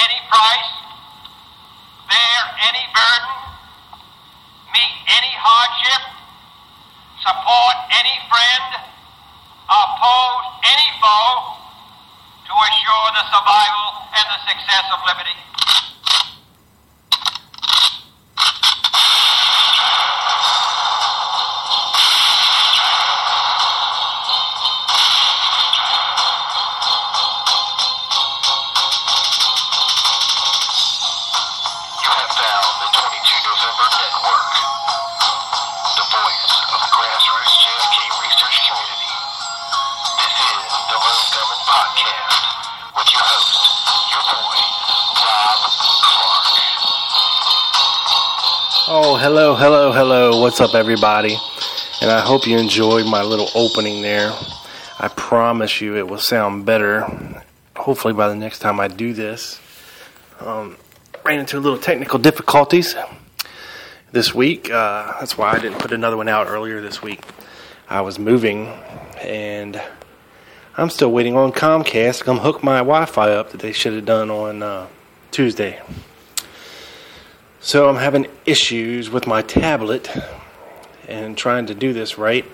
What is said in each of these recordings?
any price, bear any burden, meet any hardship, support any friend, oppose any foe, to assure the survival and the success of liberty. Oh, hello, hello, hello. What's up, everybody? And I hope you enjoyed my little opening there. I promise you it will sound better. Hopefully, by the next time I do this. Um, ran into a little technical difficulties this week. Uh, that's why I didn't put another one out earlier this week. I was moving, and I'm still waiting on Comcast to come hook my Wi Fi up that they should have done on uh, Tuesday. So I'm having issues with my tablet and trying to do this right.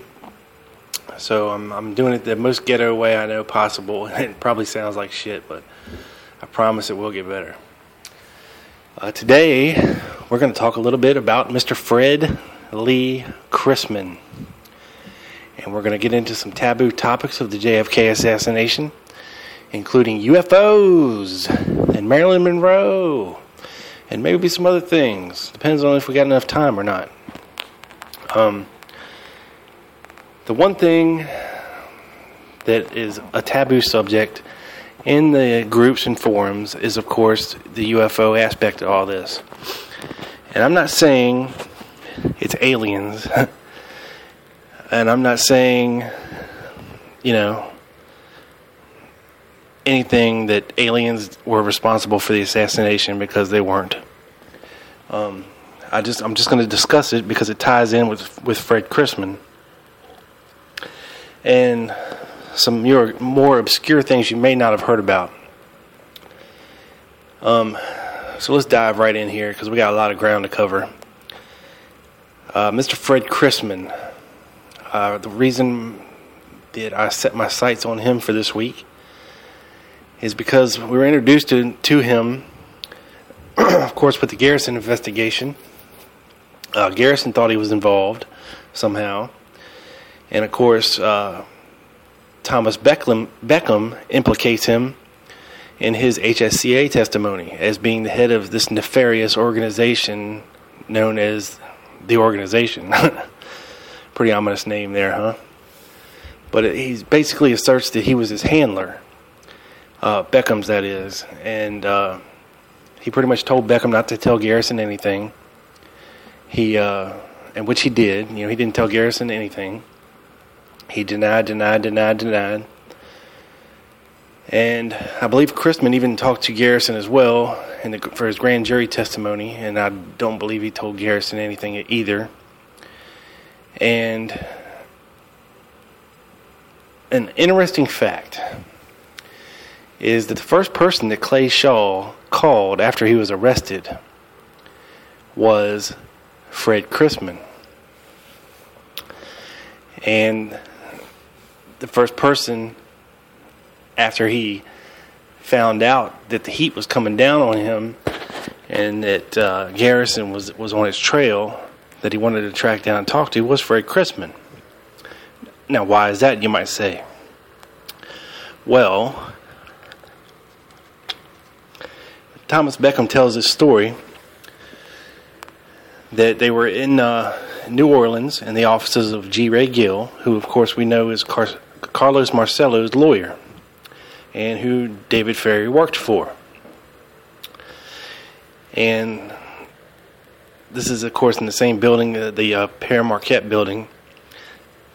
So I'm I'm doing it the most ghetto way I know possible. It probably sounds like shit, but I promise it will get better. Uh, today we're going to talk a little bit about Mr. Fred Lee Crisman, and we're going to get into some taboo topics of the JFK assassination, including UFOs and Marilyn Monroe and maybe some other things. Depends on if we got enough time or not. Um, the one thing that is a taboo subject in the groups and forums is, of course, the UFO aspect of all this. And I'm not saying it's aliens, and I'm not saying, you know, anything that aliens were responsible for the assassination because they weren't. Um, I just I'm just going to discuss it because it ties in with with Fred Crisman and some more, more obscure things you may not have heard about. Um, so let's dive right in here because we got a lot of ground to cover. Uh, Mr. Fred Crisman. Uh, the reason that I set my sights on him for this week is because we were introduced to, to him, of course, with the Garrison investigation. Uh, Garrison thought he was involved somehow. And of course, uh, Thomas Beckham, Beckham implicates him in his HSCA testimony as being the head of this nefarious organization known as the organization. Pretty ominous name there, huh? But he basically asserts that he was his handler uh, Beckham's that is, and uh, he pretty much told Beckham not to tell Garrison anything. He, uh, and which he did. You know, he didn't tell Garrison anything. He denied, denied, denied, denied. And I believe Crisman even talked to Garrison as well the, for his grand jury testimony, and I don't believe he told Garrison anything either. And an interesting fact is that the first person that Clay Shaw called after he was arrested was Fred Crisman. And the first person after he found out that the heat was coming down on him and that uh, Garrison was was on his trail that he wanted to track down and talk to was Fred Crisman. Now, why is that, you might say? Well, Thomas Beckham tells this story that they were in uh, New Orleans in the offices of G. Ray Gill, who, of course, we know is Car- Carlos Marcello's lawyer, and who David Ferrie worked for. And this is, of course, in the same building, uh, the uh, Marquette building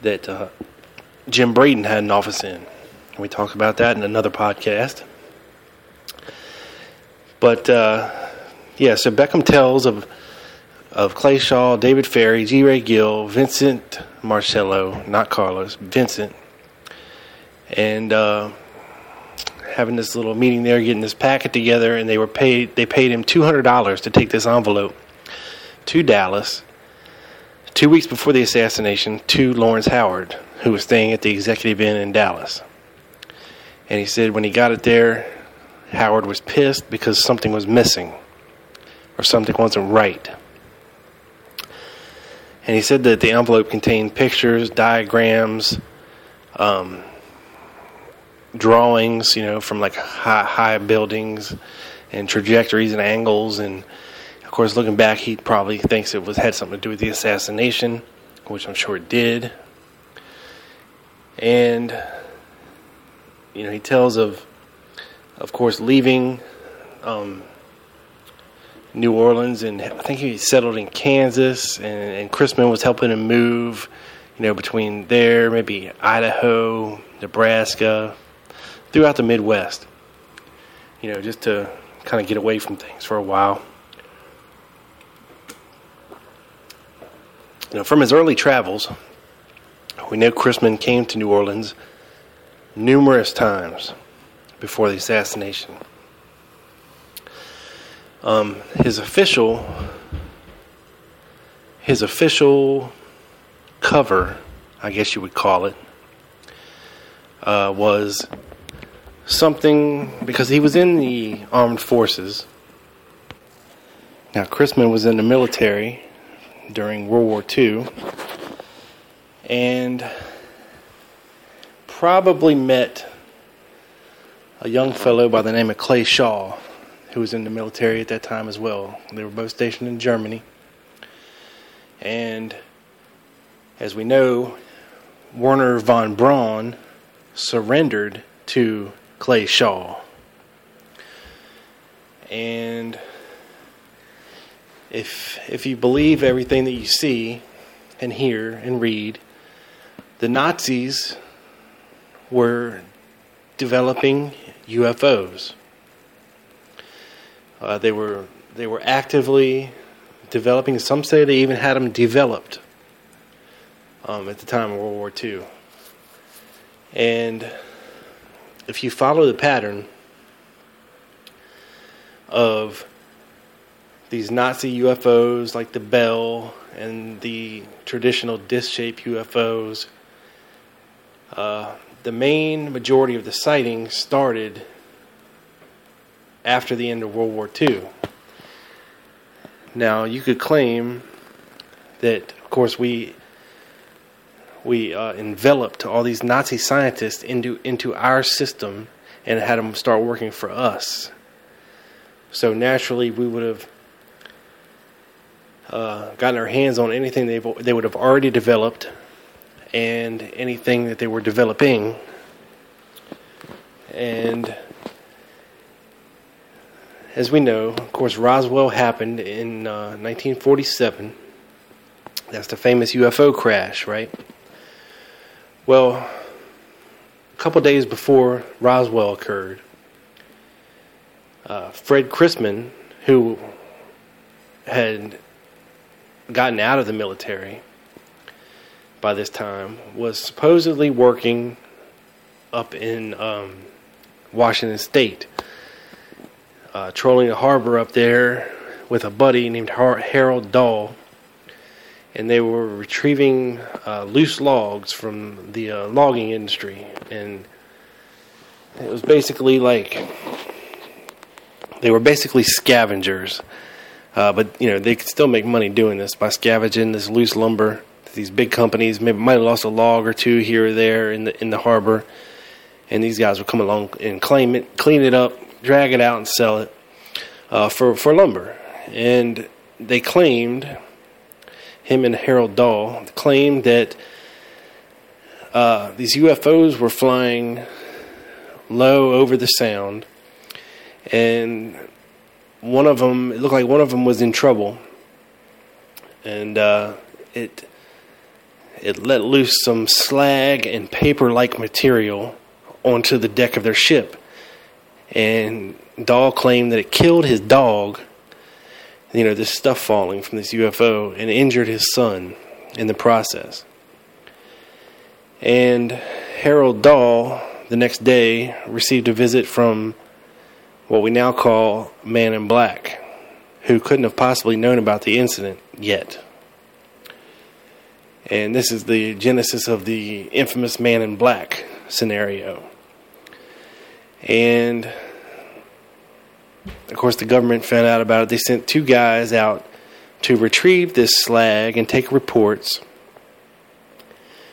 that uh, Jim Braden had an office in. We talk about that in another podcast. But uh, yeah, so Beckham tells of of Clay Shaw, David Ferrie, G. Ray Gill, Vincent Marcello, not Carlos, Vincent, and uh, having this little meeting there, getting this packet together, and they were paid. They paid him two hundred dollars to take this envelope to Dallas. Two weeks before the assassination, to Lawrence Howard, who was staying at the Executive Inn in Dallas. And he said when he got it there, Howard was pissed because something was missing or something wasn't right. And he said that the envelope contained pictures, diagrams, um, drawings, you know, from like high, high buildings and trajectories and angles. And of course, looking back, he probably thinks it was had something to do with the assassination, which I'm sure it did. And you know, he tells of, of course, leaving um, New Orleans, and I think he settled in Kansas, and, and Crisman was helping him move, you know, between there, maybe Idaho, Nebraska, throughout the Midwest, you know, just to kind of get away from things for a while. You know, from his early travels, we know Crisman came to New Orleans numerous times before the assassination. Um, his official, his official cover, I guess you would call it, uh, was something because he was in the armed forces. Now, Crisman was in the military during World War II, and probably met a young fellow by the name of Clay Shaw who was in the military at that time as well. They were both stationed in Germany. And as we know, Wernher von Braun surrendered to Clay Shaw. And if if you believe everything that you see and hear and read, the Nazis were developing UFOs. Uh, they were they were actively developing. Some say they even had them developed um, at the time of World War II. And if you follow the pattern of these Nazi UFOs like the Bell and the traditional disc-shaped UFOs, uh, the main majority of the sightings started after the end of World War II. Now, you could claim that, of course, we we uh, enveloped all these Nazi scientists into into our system and had them start working for us. So naturally, we would have uh, gotten our hands on anything they they would have already developed and anything that they were developing, and as we know, of course, Roswell happened in uh, 1947. That's the famous UFO crash, right? Well, a couple days before Roswell occurred, uh, Fred Crisman, who had gotten out of the military by this time, was supposedly working up in um, Washington State uh, trolling a harbor up there with a buddy named Har- Harold Dahl, and they were retrieving uh, loose logs from the uh, logging industry, and it was basically like they were basically scavengers. Uh, but you know they could still make money doing this by scavenging this loose lumber. These big companies. Maybe might have lost a log or two here or there in the in the harbor, and these guys would come along and claim it, clean it up, drag it out and sell it uh, for for lumber. And they claimed him and Harold Dahl, claimed that uh, these UFOs were flying low over the sound, and one of them, it looked like one of them was in trouble, and uh, it it let loose some slag and paper-like material onto the deck of their ship, and Dahl claimed that it killed his dog. You know, this stuff falling from this UFO and injured his son in the process. And Harold Dahl, the next day, received a visit from what we now call Man in Black, who couldn't have possibly known about the incident yet. And this is the genesis of the infamous Man in Black scenario. And of course, the government found out about it. They sent two guys out to retrieve this slag and take reports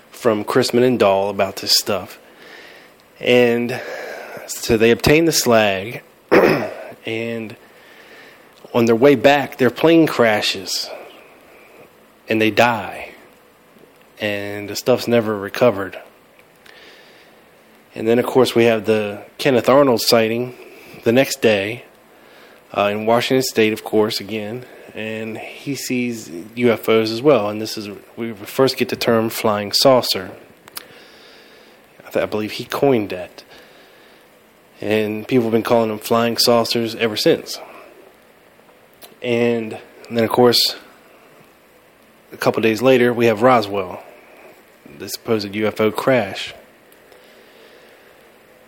from Crisman and Dahl about this stuff. And so they obtained the slag, and on their way back, their plane crashes and they die. And the stuff's never recovered. And then, of course, we have the Kenneth Arnold sighting the next day uh, in Washington State, of course, again, and he sees UFOs as well. And this is we first get the term flying saucer. I, believe he coined that, and people have been calling them flying saucers ever since. And then, of course, a couple days later, we have Roswell, the supposed UFO crash.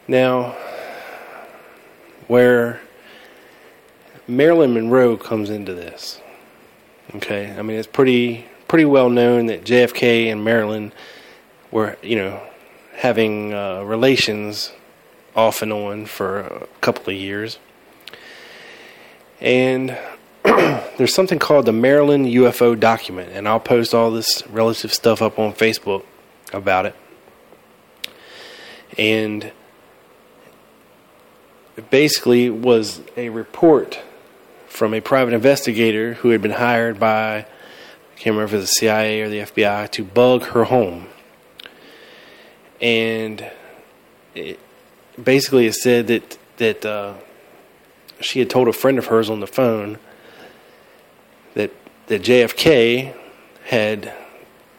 Now, where Marilyn Monroe comes into this. Okay, I mean it's pretty pretty well known that JFK and Marilyn were you know having uh, relations off and on for a couple of years, and there's something called the Marilyn UFO document, and I'll post all this relative stuff up on Facebook about it, and it basically was a report from a private investigator who had been hired by, I can't remember if it was the CIA or the FBI, to bug her home. And it, basically, it said that that uh, she had told a friend of hers on the phone that that JFK had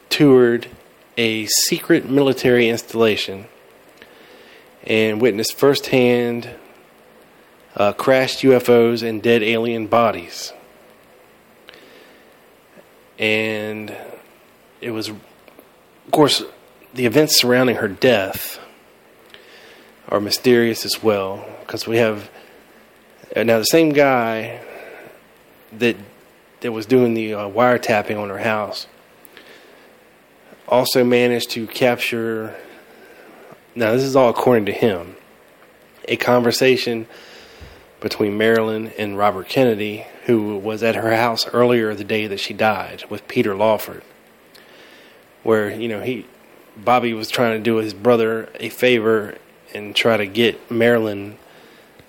toured a secret military installation and witnessed firsthand uh, crashed UFOs and dead alien bodies. And it was, of course, the events surrounding her death are mysterious as well because we have uh, now the same guy that that was doing the uh, wiretapping on her house also managed to capture now this is all according to him a conversation between Marilyn and Robert Kennedy, who was at her house earlier the day that she died with Peter Lawford, where you know he Bobby was trying to do his brother a favor and try to get Marilyn,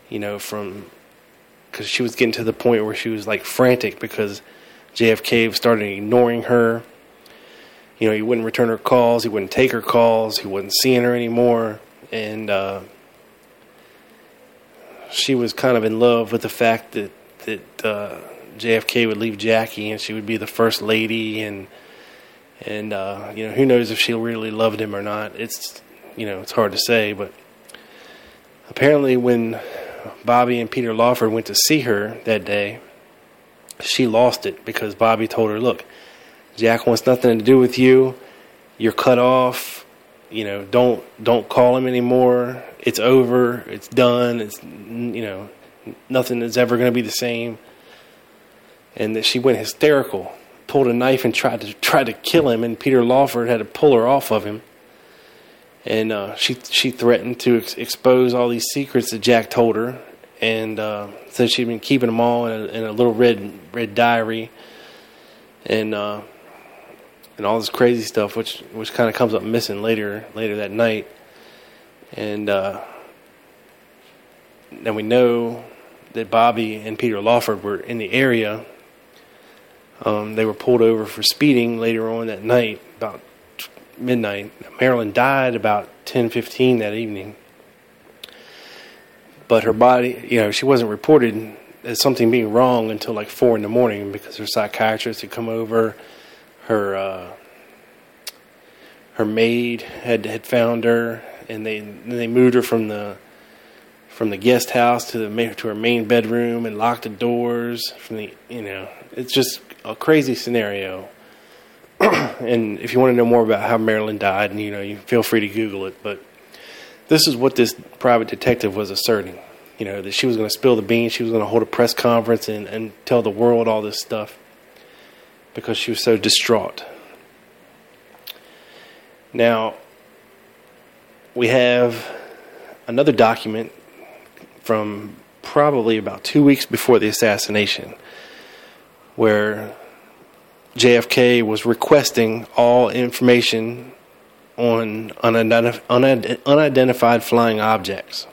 you know, from because she was getting to the point where she was like frantic because JFK started ignoring her. You know, he wouldn't return her calls, he wouldn't take her calls, he wasn't seeing her anymore, and uh, she was kind of in love with the fact that that uh, JFK would leave Jackie and she would be the first lady and and uh, you know who knows if she really loved him or not. It's you know it's hard to say, but apparently when Bobby and Peter Lawford went to see her that day, she lost it because Bobby told her, "Look, Jack wants nothing to do with you. You're cut off. You know, don't don't call him anymore it's over, it's done, it's you know, nothing is ever going to be the same. And that she went hysterical, pulled a knife and tried to try to kill him, and Peter Lawford had to pull her off of him. And uh, she she threatened to ex- expose all these secrets that Jack told her, and uh, said she'd been keeping them all in a, in a little red red diary, and uh, and all this crazy stuff, which which kind of comes up missing later later that night and uh, then we know that Bobby and Peter Lawford were in the area Um, they were pulled over for speeding later on that night, about midnight. Marilyn died about 10:15 that evening, but her body, you know, she wasn't reported as something being wrong until like four in the morning because her psychiatrist had come over. Her uh, her maid had had found her, and they they moved her from the from the guest house to the to her main bedroom and locked the doors from the you know it's just a crazy scenario. and if you want to know more about how Marilyn died, and you know, you feel free to Google it. But this is what this private detective was asserting. You know, that she was going to spill the beans, she was going to hold a press conference and, and tell the world all this stuff because she was so distraught. Now, we have another document from probably about two weeks before the assassination where JFK was requesting all information on unidentif- unid- unidentified flying objects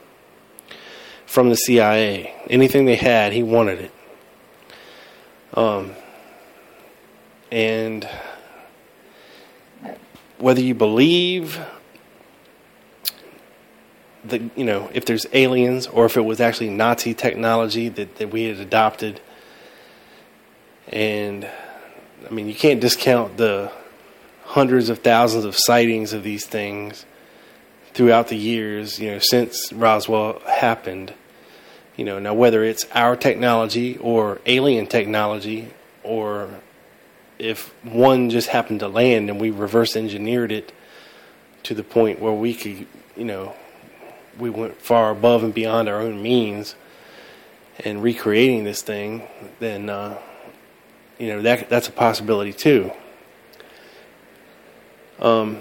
from the CIA. Anything they had, he wanted it. Um, and whether you believe the you know if there's aliens or if it was actually Nazi technology that, that we had adopted. And I mean you can't discount the hundreds of thousands of sightings of these things throughout the years you know since Roswell happened. You know now whether it's our technology or alien technology or if one just happened to land and we reverse engineered it to the point where we could, you know, we went far above and beyond our own means and recreating this thing, then uh, you know that that's a possibility too. Um,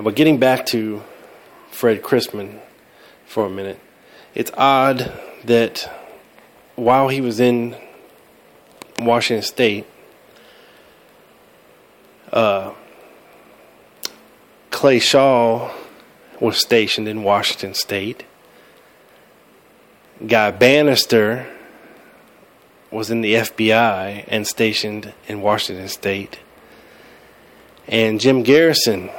but getting back to Fred Crisman for a minute, it's odd that while he was in Washington State, uh, Clay Shaw was stationed in Washington State. Guy Banister was in the FBI and stationed in Washington State. And Jim Garrison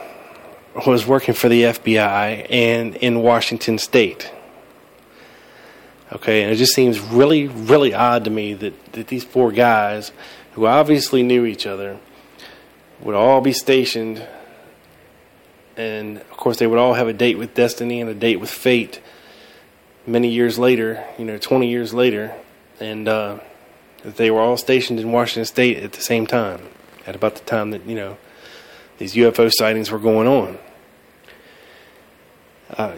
was working for the FBI and in Washington State. Okay, and it just seems really, really odd to me that, that these four guys, who obviously knew each other, would all be stationed, and of course, they would all have a date with destiny and a date with fate many years later, you know, 20 years later, and uh, they were all stationed in Washington State at the same time, at about the time that, you know, these UFO sightings were going on. Uh,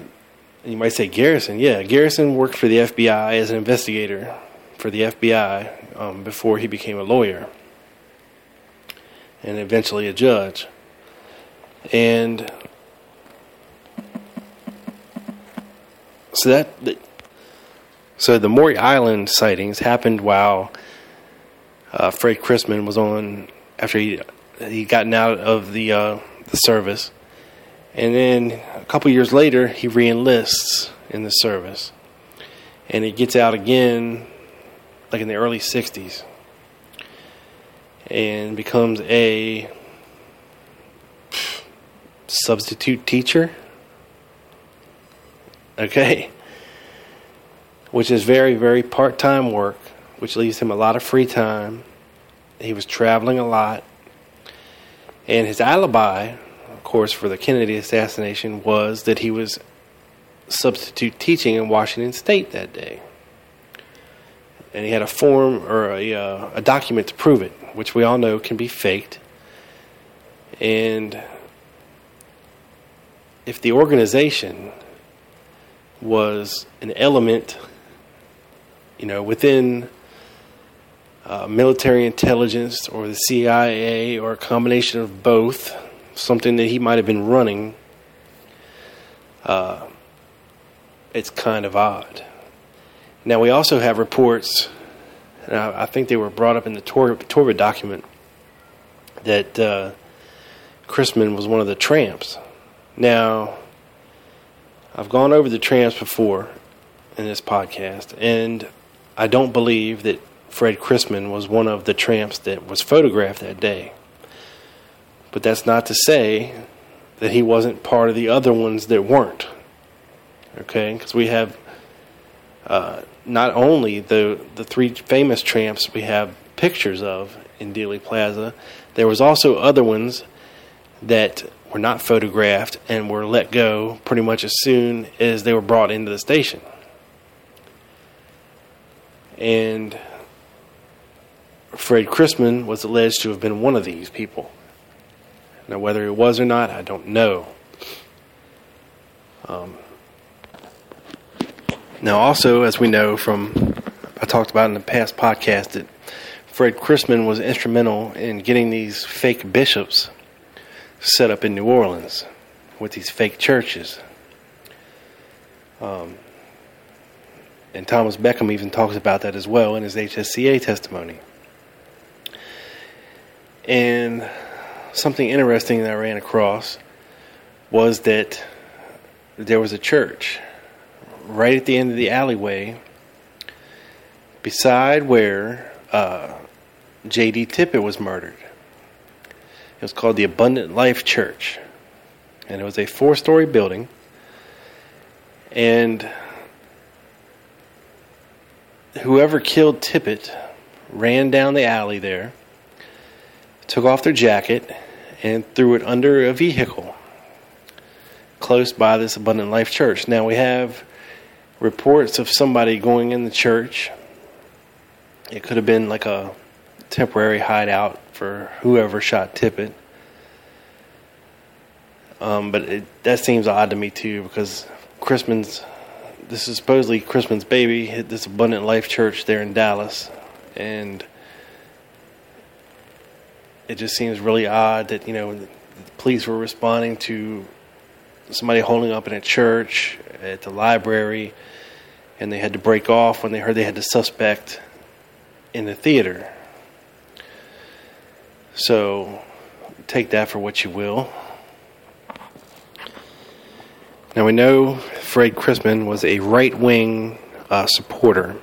you might say Garrison. Yeah, Garrison worked for the FBI as an investigator for the FBI um, before he became a lawyer and eventually a judge. And so that, so the Maury Island sightings happened while uh, Fred Crisman was on after he he gotten out of the uh, the service, and then a couple years later he reenlists in the service, and he gets out again, like in the early '60s, and becomes a substitute teacher. Okay. Which is very, very part time work, which leaves him a lot of free time. He was traveling a lot. And his alibi, of course, for the Kennedy assassination was that he was substitute teaching in Washington State that day. And he had a form or a, uh, a document to prove it, which we all know can be faked. And if the organization was an element, you know, within uh, military intelligence or the CIA or a combination of both, something that he might have been running, uh, it's kind of odd. Now, we also have reports, and I, I think they were brought up in the Tor- Torbitt document, that uh, Crisman was one of the tramps. Now, I've gone over the tramps before in this podcast, and I don't believe that Fred Crisman was one of the tramps that was photographed that day. But that's not to say that he wasn't part of the other ones that weren't. Okay, because we have uh, not only the the three famous tramps we have pictures of in Dealey Plaza, there was also other ones that were not photographed and were let go pretty much as soon as they were brought into the station. And Fred Crisman was alleged to have been one of these people. Now, whether it was or not, I don't know. Um, now, also, as we know from I talked about in the past podcast, that Fred Crisman was instrumental in getting these fake bishops set up in New Orleans with these fake churches. Um, and Thomas Beckham even talks about that as well in his HSCA testimony. And something interesting that I ran across was that there was a church right at the end of the alleyway beside where uh, J.D. Tippit was murdered. It was called the Abundant Life Church. And it was a four story building. And whoever killed Tippit ran down the alley there, took off their jacket, and threw it under a vehicle close by this Abundant Life Church. Now we have reports of somebody going in the church. It could have been like a temporary hideout for whoever shot Tippit. Um, but it, that seems odd to me too because Crisman's this is supposedly Crisman's baby hit this Abundant Life Church there in Dallas, and it just seems really odd that you know the police were responding to somebody holding up in a church at the library, and they had to break off when they heard they had the suspect in the theater. So take that for what you will. Now we know Fred Crisman was a right wing uh, supporter.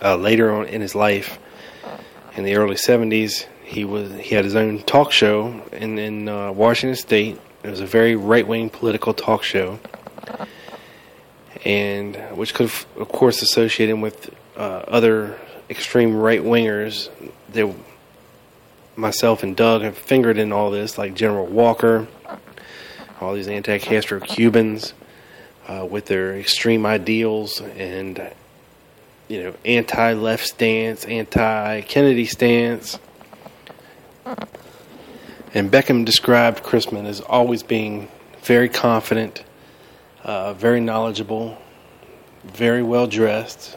Uh, later on in his life, in the early '70s, he was he had his own talk show in in uh, Washington State. It was a very right wing political talk show, and which could of course associate him with uh, other extreme right wingers. That myself and Doug have fingered in all this, like General Walker, all these anti-Castro Cubans uh, with their extreme ideals and you know anti-left stance, anti-Kennedy stance. And Beckham described Crisman as always being very confident, uh, very knowledgeable, very well dressed,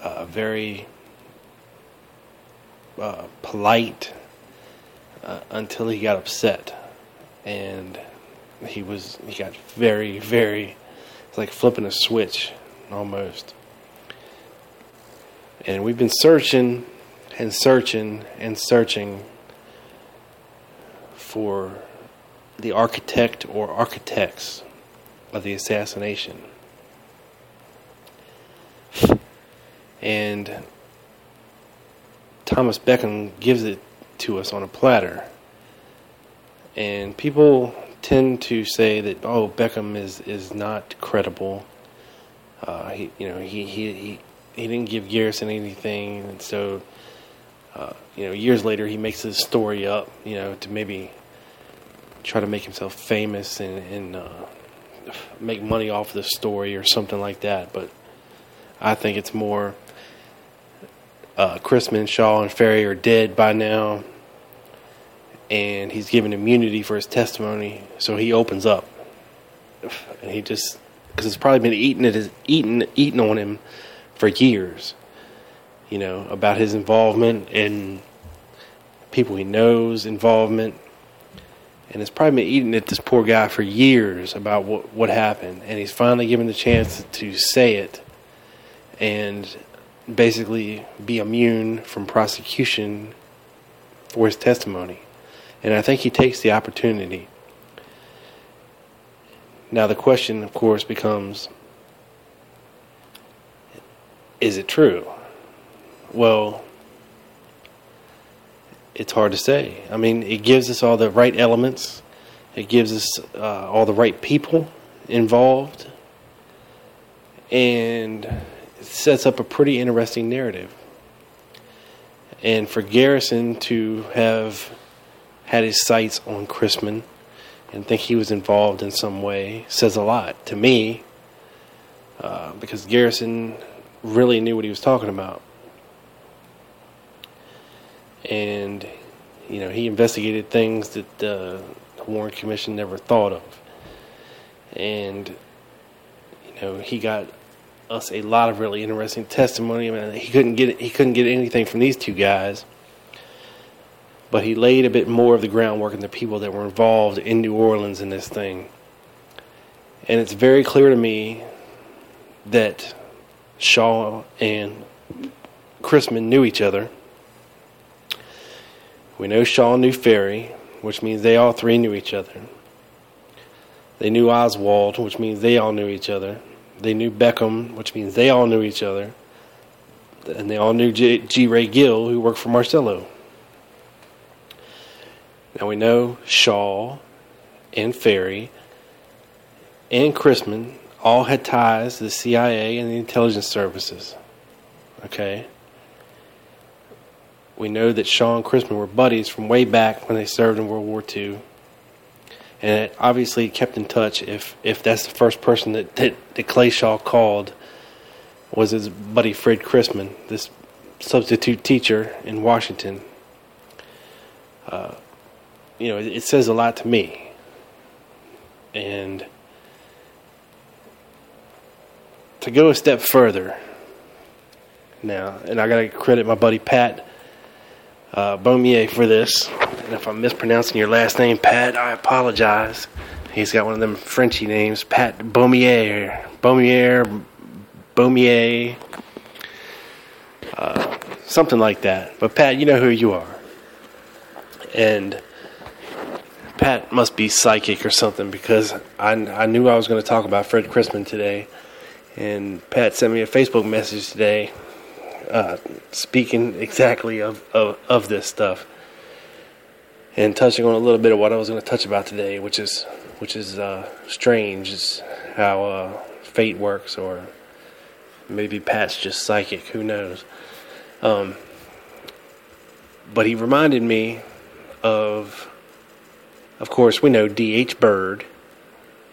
uh, very uh, polite uh, until he got upset, and he was he got very very it's like flipping a switch almost. And we've been searching and searching and searching for the architect or architects of the assassination. And Thomas Beckham gives it to us on a platter. And people tend to say that oh Beckham is is not credible. Uh, he you know he, he he he didn't give Garrison anything, and so uh, you know years later he makes this story up you know to maybe try to make himself famous and, and uh, make money off the story or something like that. But I think it's more uh, Crisman, Shaw, and Ferrie are dead by now, and he's given immunity for his testimony, so he opens up, and he just because it's probably been eating it eating eating on him for years, you know, about his involvement and people he knows involvement. And it's probably been eating at this poor guy for years about what, what happened. And he's finally given the chance to say it. And basically be immune from prosecution for his testimony. And I think he takes the opportunity. Now, the question, of course, becomes is it true? Well, it's hard to say. I mean, it gives us all the right elements. It gives us uh, all the right people involved, and it sets up a pretty interesting narrative. And for Garrison to have had his sights on Crisman and think he was involved in some way says a lot to me uh, because Garrison really knew what he was talking about. And, you know, he investigated things that the Warren Commission never thought of. And, you know, he got us a lot of really interesting testimony. I mean, he couldn't get he couldn't get anything from these two guys, but he laid a bit more of the groundwork in the people that were involved in New Orleans in this thing. And it's very clear to me that Shaw and Crisman knew each other. We know Shaw knew Ferrie, which means they all three knew each other. They knew Oswald, which means they all knew each other. They knew Beckham, which means they all knew each other. And they all knew G. G. Ray Gill, who worked for Marcello. Now we know Shaw and Ferrie and Crisman all had ties to the CIA and the intelligence services. Okay? We know that Shaw and Crisman were buddies from way back when they served in World War II and it obviously kept in touch if if that's the first person that, that, that Clay Shaw called was his buddy Fred Crisman, this substitute teacher in Washington. Uh, you know, it, it says a lot to me. And to go a step further now, and I got to credit my buddy Pat uh, Beaumier for this. And if I'm mispronouncing your last name, Pat, I apologize. He's got one of them Frenchy names, Pat Beaumier, Beaumier, Beaumier, uh, something like that. But Pat, you know who you are. And Pat must be psychic or something because I, I knew I was going to talk about Fred Crisman today. And Pat sent me a Facebook message today uh, speaking exactly of, of, of this stuff and touching on a little bit of what I was going to touch about today, which is which is uh, strange, is how uh, fate works, or maybe Pat's just psychic. Who knows? Um, but he reminded me of, of course, we know D.H. Byrd,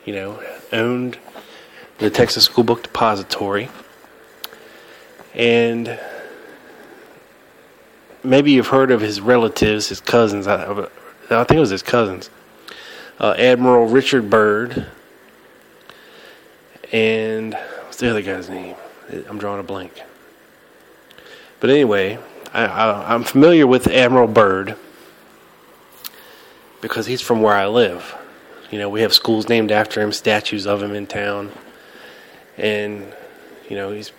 you know, owned the Texas School Book Depository and maybe you've heard of his relatives, his cousins. I, I think it was his cousins. Uh, Admiral Richard Byrd, and what's the other guy's name? I'm drawing a blank. But anyway, I, I, I'm familiar with Admiral Byrd because he's from where I live. You know, we have schools named after him, statues of him in town, and you know he's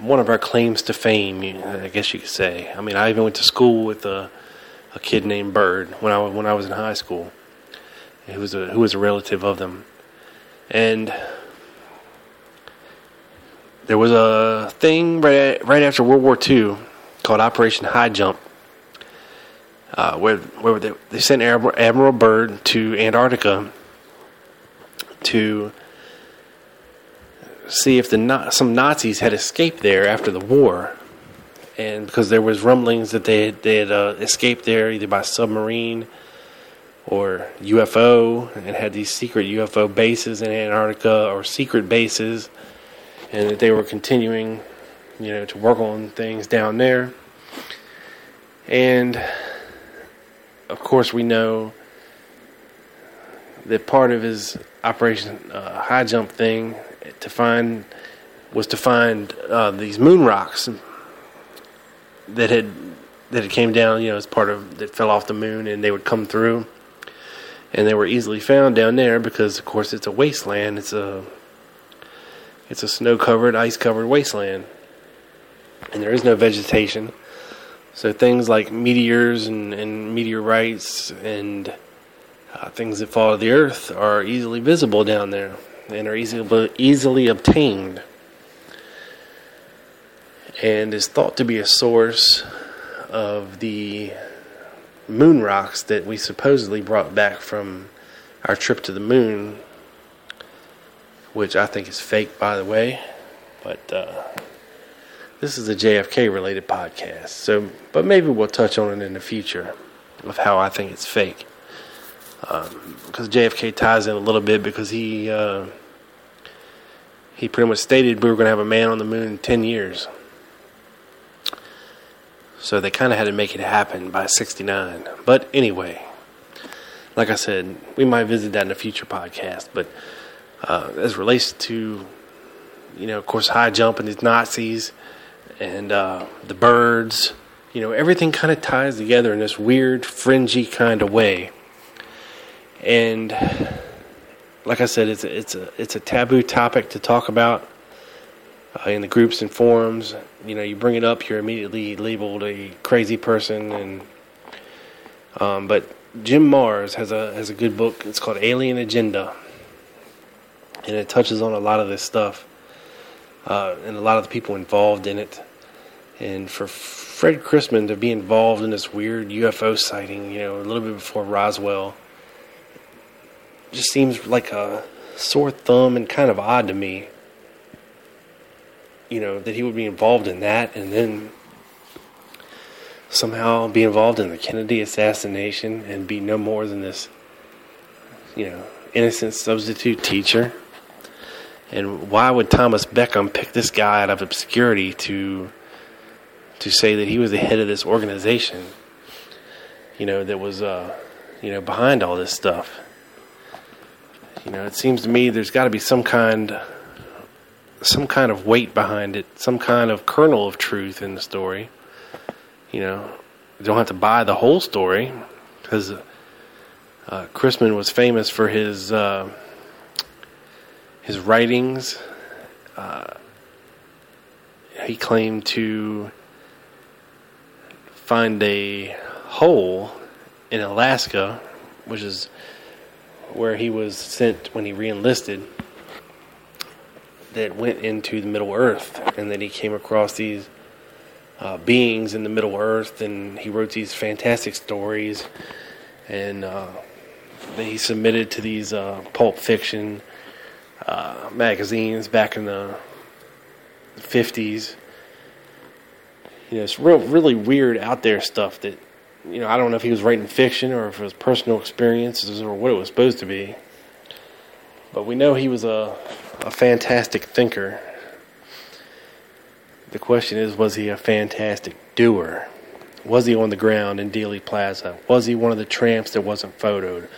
one of our claims to fame, I guess you could say. I mean, I even went to school with a, a kid named Bird when I when I was in high school. Who was a who was a relative of them, and there was a thing right right after World War II called Operation High Jump, uh, where where they, they sent Admiral, Byrd to Antarctica to see if the some Nazis had escaped there after the war, and because there was rumblings that they had, they had uh, escaped there either by submarine or UFO, and had these secret UFO bases in Antarctica or secret bases, and that they were continuing, you know, to work on things down there, and of course we know that part of his Operation uh, High Jump thing to find was to find uh, these moon rocks that had that had came down, you know, as part of that fell off the moon, and they would come through, and they were easily found down there because, of course, it's a wasteland. It's a it's a snow covered, ice covered wasteland, and there is no vegetation. So things like meteors and, and meteorites and uh, things that fall to the earth are easily visible down there and are easily easily obtained. and is thought to be a source of the moon rocks that we supposedly brought back from our trip to the moon, which I think is fake, by the way. But uh, this is a JFK related podcast, so but maybe we'll touch on it in the future of how I think it's fake. Um, because JFK ties in a little bit because he uh, he pretty much stated we were going to have a man on the moon in ten years. So they kind of had to make it happen by 69. But anyway, like I said, we might visit that in a future podcast. But uh, as relates to, you know, of course, high jump and these Nazis and uh, the birds, you know, everything kind of ties together in this weird, fringy kind of way. And like I said, it's a, it's a it's a taboo topic to talk about uh, in the groups and forums. You know, you bring it up, you're immediately labeled a crazy person. And um, but Jim Marrs has a has a good book. It's called Alien Agenda, and it touches on a lot of this stuff uh, and a lot of the people involved in it. And for Fred Crisman to be involved in this weird UFO sighting, you know, a little bit before Roswell, just seems like a sore thumb and kind of odd to me you know, that he would be involved in that and then somehow be involved in the Kennedy assassination and be no more than this, you know, innocent substitute teacher. And why would Thomas Beckham pick this guy out of obscurity to to say that he was the head of this organization? You know, that was uh, you know, behind all this stuff. You know, it seems to me there's got to be some kind some kind of weight behind it, some kind of kernel of truth in the story. You know, you don't have to buy the whole story because uh, Crisman was famous for his uh, his writings. Uh, he claimed to find a hole in Alaska, which is where he was sent when he reenlisted that went into the Middle Earth, and then he came across these uh, beings in the Middle Earth, and he wrote these fantastic stories, and uh, that he submitted to these uh, pulp fiction uh, magazines back in the fifties. You know, it's real, really weird out there stuff that you know. I don't know if he was writing fiction or if it was personal experiences or what it was supposed to be. But we know he was a a fantastic thinker. The question is, was he a fantastic doer? Was he on the ground in Dealey Plaza? Was he one of the tramps that wasn't photoed?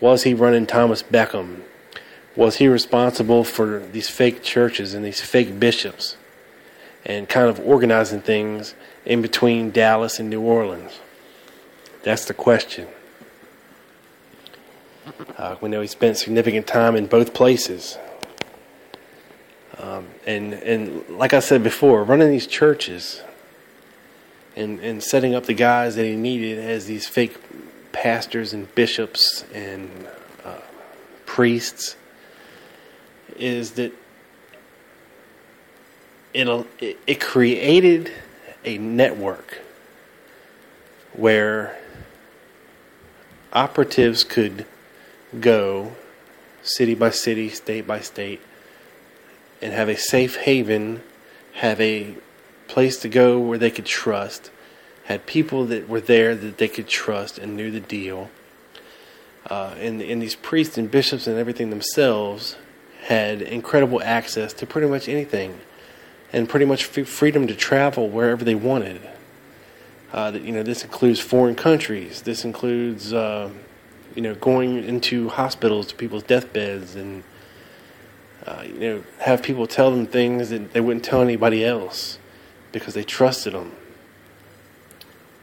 Was he running Thomas Beckham? Was he responsible for these fake churches and these fake bishops and kind of organizing things in between Dallas and New Orleans? That's the question. Uh, we know he spent significant time in both places. Um, and and like I said before, running these churches and and setting up the guys that he needed as these fake pastors and bishops and uh, priests is that it it created a network where operatives could go city by city, state by state, and have a safe haven, have a place to go where they could trust, had people that were there that they could trust and knew the deal. Uh, and, and these priests and bishops and everything themselves had incredible access to pretty much anything and pretty much freedom to travel wherever they wanted. Uh, you know, this includes foreign countries. This includes, uh, you know, going into hospitals to people's deathbeds and uh, you know, have people tell them things that they wouldn't tell anybody else because they trusted them.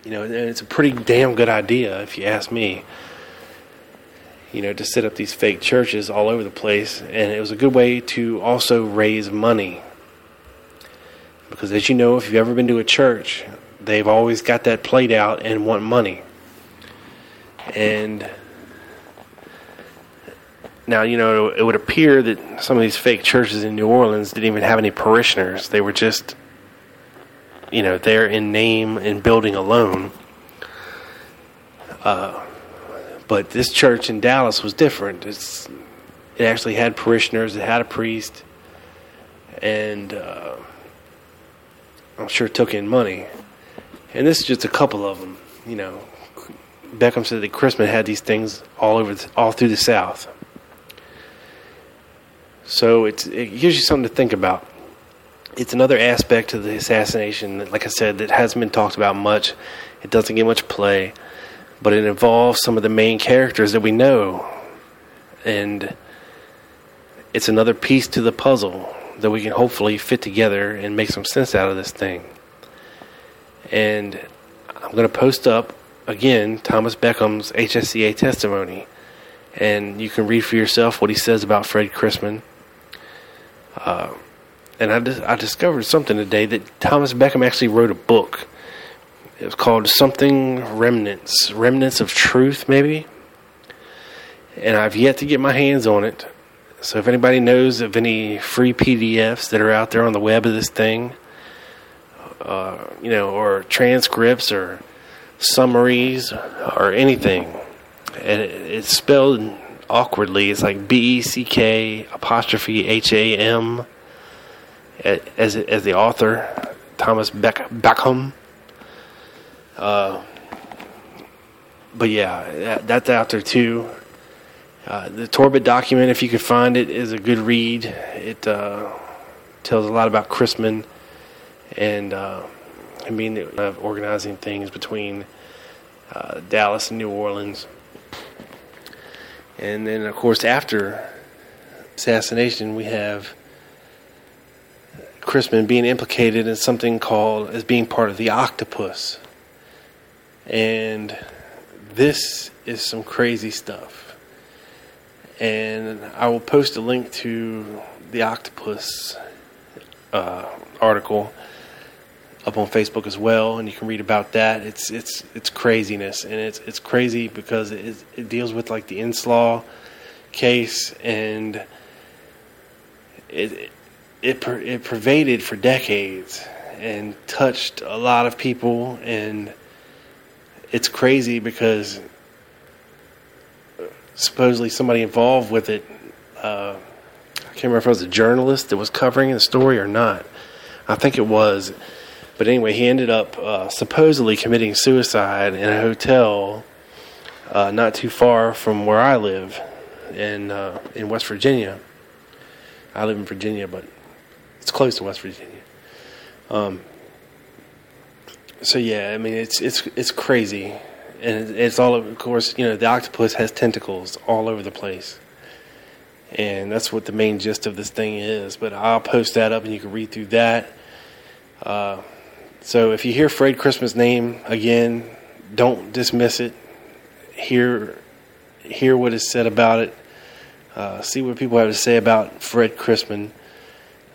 You know, and it's a pretty damn good idea, if you ask me. You know, to set up these fake churches all over the place, and it was a good way to also raise money. Because, as you know, if you've ever been to a church, they've always got that played out and want money. And now, you know, it would appear that some of these fake churches in New Orleans didn't even have any parishioners. They were just you know, there in name and building alone. Uh, but this church in Dallas was different. It's, it actually had parishioners, it had a priest, and uh, I'm sure took in money. And this is just a couple of them. You know, Beckham said that Crisman had these things all over, the, all through the South. So it's, it gives you something to think about. It's another aspect of the assassination that, like I said, that hasn't been talked about much. It doesn't get much play, but it involves some of the main characters that we know. And it's another piece to the puzzle that we can hopefully fit together and make some sense out of this thing. And I'm going to post up again Thomas Beckham's HSCA testimony, and you can read for yourself what he says about Fred Crisman. Uh, and I, dis- I discovered something today that Thomas Beckham actually wrote a book. It was called something Remnants, Remnants of Truth, maybe. And I've yet to get my hands on it. So if anybody knows of any free PDFs that are out there on the web of this thing, uh, you know, or transcripts or summaries or anything, and it, it's spelled awkwardly. It's like B E C K apostrophe H A M as as the author Thomas Beck, Beckham. Uh, but yeah, that, that's out there too. Uh, the Torbitt document, if you can find it, is a good read. It uh, tells a lot about Crisman and uh, I mean of organizing things between uh, Dallas and New Orleans. And then, of course, after assassination, we have Crisman being implicated in something called as being part of the octopus. And this is some crazy stuff. And I will post a link to the octopus uh, article up on Facebook as well, and you can read about that. It's it's it's craziness, and it's it's crazy because it, it deals with like the Inslaw case, and it it it pervaded for decades and touched a lot of people, and it's crazy because supposedly somebody involved with it. Uh, I can't remember if it was a journalist that was covering the story or not. I think it was. But anyway, he ended up uh, supposedly committing suicide in a hotel uh, not too far from where I live in uh, in West Virginia. I live in Virginia, but it's close to West Virginia. Um, so yeah, I mean it's it's it's crazy, and it's all of course you know the octopus has tentacles all over the place, and that's what the main gist of this thing is. But I'll post that up, and you can read through that. Uh, so if you hear Fred Crisman's name again, don't dismiss it. Hear hear what is said about it. Uh, see what people have to say about Fred Crisman.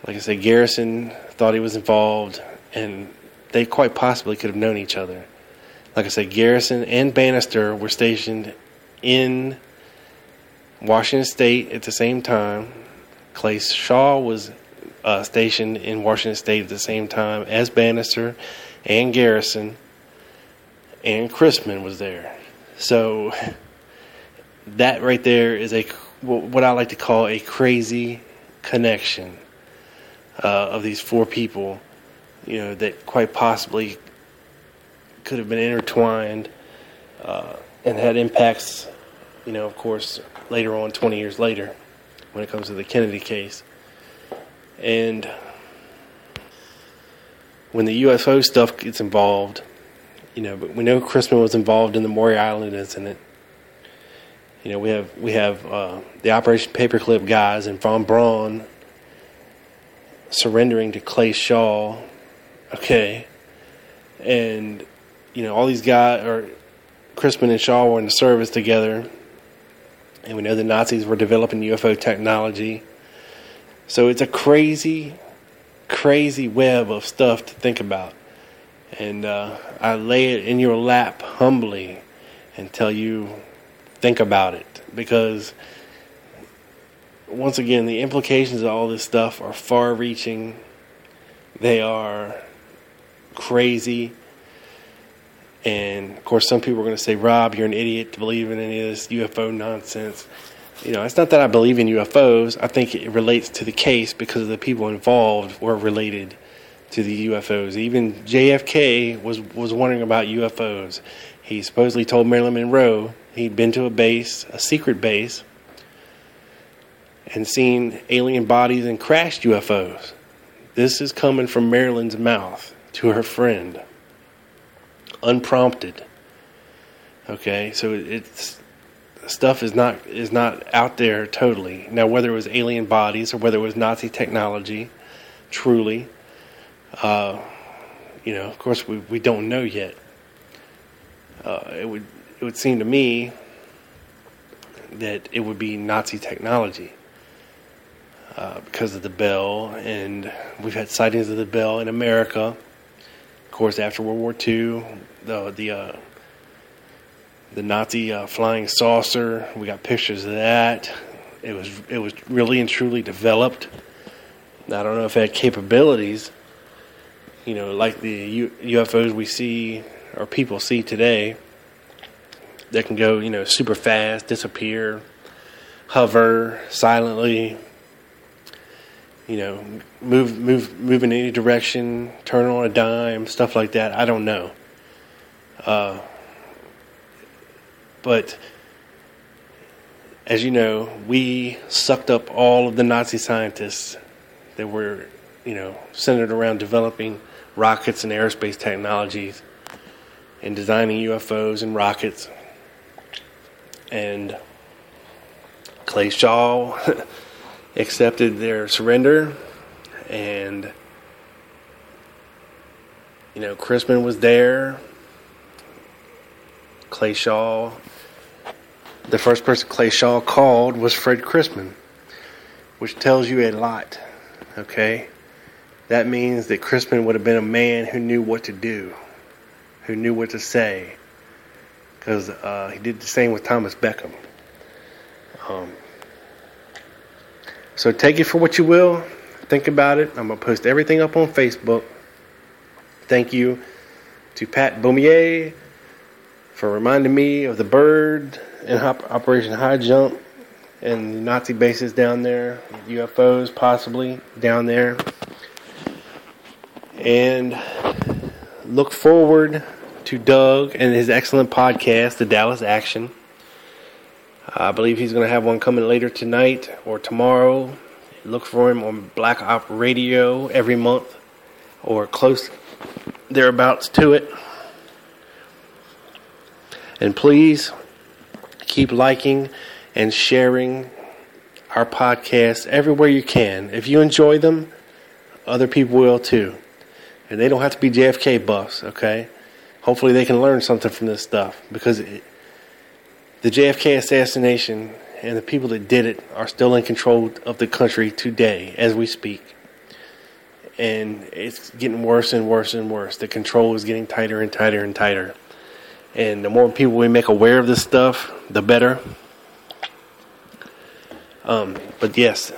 Like I said, Garrison thought he was involved, and they quite possibly could have known each other. Like I said, Garrison and Banister were stationed in Washington State at the same time. Clay Shaw was uh, stationed in Washington State at the same time as Banister and Garrison, and Crisman was there. So that right there is a what I like to call a crazy connection uh, of these four people, you know, that quite possibly could have been intertwined uh, and had impacts, you know, of course, later on, 20 years later, when it comes to the Kennedy case. And when the UFO stuff gets involved, you know, but we know Crisman was involved in the Maury Island incident. You know, we have we have uh, the Operation Paperclip guys and von Braun surrendering to Clay Shaw. Okay, and you know all these guys or Crisman and Shaw were in the service together, and we know the Nazis were developing UFO technology. So it's a crazy, crazy web of stuff to think about. And uh, I lay it in your lap humbly tell you, think about it. Because, once again, the implications of all this stuff are far reaching. They are crazy. And of course, some people are going to say, Rob, you're an idiot to believe in any of this UFO nonsense. You know, it's not that I believe in UFOs. I think it relates to the case because the people involved were related to the UFOs. Even JFK was was wondering about UFOs. He supposedly told Marilyn Monroe he'd been to a base, a secret base, and seen alien bodies and crashed UFOs. This is coming from Marilyn's mouth to her friend, unprompted. Okay, so it's stuff is not is not out there totally. Now, whether it was alien bodies or whether it was Nazi technology, truly, uh, you know, of course, we we don't know yet. Uh, it would it would seem to me that it would be Nazi technology uh, because of the bell, and we've had sightings of the bell in America. Of course, after World War II, the the uh, the Nazi uh, flying saucer, we got pictures of that. It was it was really and truly developed. I don't know if it had capabilities, you know, like the U- UFOs we see or people see today. That can go, you know, super fast, disappear, hover silently, you know, move move move in any direction, turn on a dime, stuff like that. I don't know. Uh, but as you know, we sucked up all of the Nazi scientists that were, you know, centered around developing rockets and aerospace technologies and designing UFOs and rockets. And Clay Shaw accepted their surrender, and you know, Crisman was there. Clay Shaw, the first person Clay Shaw called was Fred Crisman, which tells you a lot. Okay, that means that Crisman would have been a man who knew what to do, who knew what to say, because uh, he did the same with Thomas Beckham. Um, so take it for what you will. Think about it. I'm going to post everything up on Facebook. Thank you to Pat Beaumier for reminding me of the Byrd and Operation High Jump and Nazi bases down there, UFOs possibly down there. And look forward to Doug and his excellent podcast, The Dallas Action. I believe he's going to have one coming later tonight or tomorrow. Look for him on Black Op Radio every month or close thereabouts to it. And please keep liking and sharing our podcasts everywhere you can. If you enjoy them, other people will too. And they don't have to be JFK buffs, okay? Hopefully they can learn something from this stuff because it, the JFK assassination and the people that did it are still in control of the country today as we speak. And it's getting worse and worse and worse. The control is getting tighter and tighter and tighter. And the more people we make aware of this stuff, the better. Um, but yes,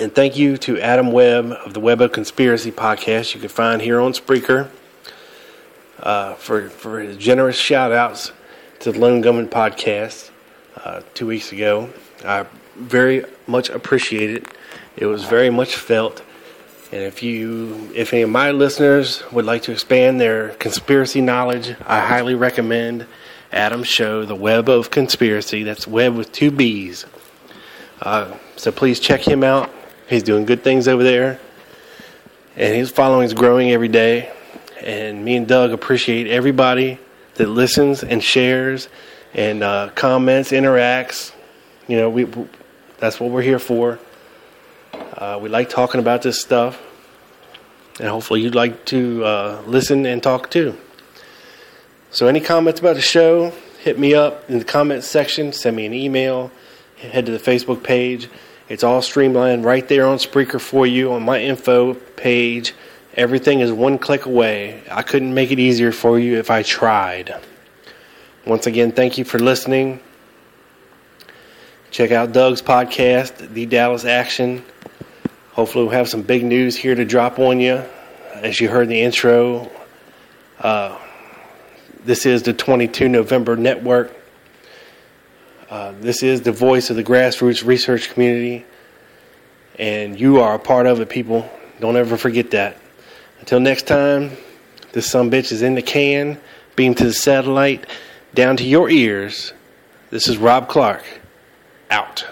and thank you to Adam Webb of the Web of Conspiracy podcast. You can find here on Spreaker uh, for for his generous shout outs to the Lone Gunman podcast uh, two weeks ago. I very much appreciate it. It was very much felt. And if you, if any of my listeners would like to expand their conspiracy knowledge, I highly recommend Adam's show, The Web of Conspiracy. That's web with two B's. Uh, so please check him out. He's doing good things over there, and his following is growing every day. And me and Doug appreciate everybody that listens and shares and uh, comments, interacts. You know, we that's what we're here for. Uh, we like talking about this stuff, and hopefully you'd like to uh, listen and talk too. So, any comments about the show, hit me up in the comments section. Send me an email. Head to the Facebook page. It's all streamlined right there on Spreaker for you on my info page. Everything is one click away. I couldn't make it easier for you if I tried. Once again, thank you for listening. Check out Doug's podcast, The Dallas Action. Hopefully, we'll have some big news here to drop on you as you heard in the intro, uh, this is the 22 November Network. Uh, this is the voice of the grassroots research community, and you are a part of it, people. Don't ever forget that. Until next time, this some bitch is in the can, beam to the satellite, down to your ears. This is Rob Clark, out.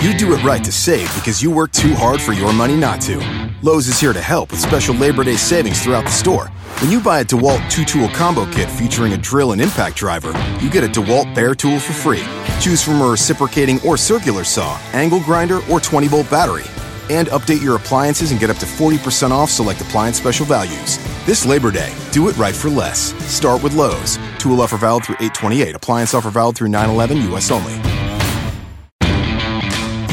You do it right to save because you work too hard for your money not to. Lowe's is here to help with special Labor Day savings throughout the store. When you buy a DeWalt two tool combo kit featuring a drill and impact driver, you get a DeWalt Bare tool for free. Choose from a reciprocating or circular saw, angle grinder, or 20 volt battery. And update your appliances and get up to 40% off select appliance special values. This Labor Day, do it right for less. Start with Lowe's. Tool offer valid through 828. Appliance offer valid through 911 US only.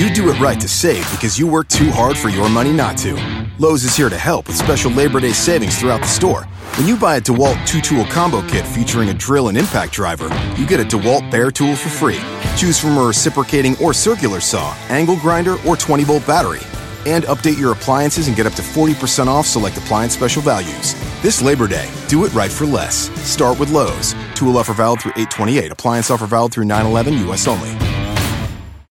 You do it right to save because you work too hard for your money not to. Lowe's is here to help with special Labor Day savings throughout the store. When you buy a DeWalt two tool combo kit featuring a drill and impact driver, you get a DeWalt Bare tool for free. Choose from a reciprocating or circular saw, angle grinder, or 20 volt battery. And update your appliances and get up to 40% off select appliance special values. This Labor Day, do it right for less. Start with Lowe's. Tool offer valid through 828. Appliance offer valid through 911 US only.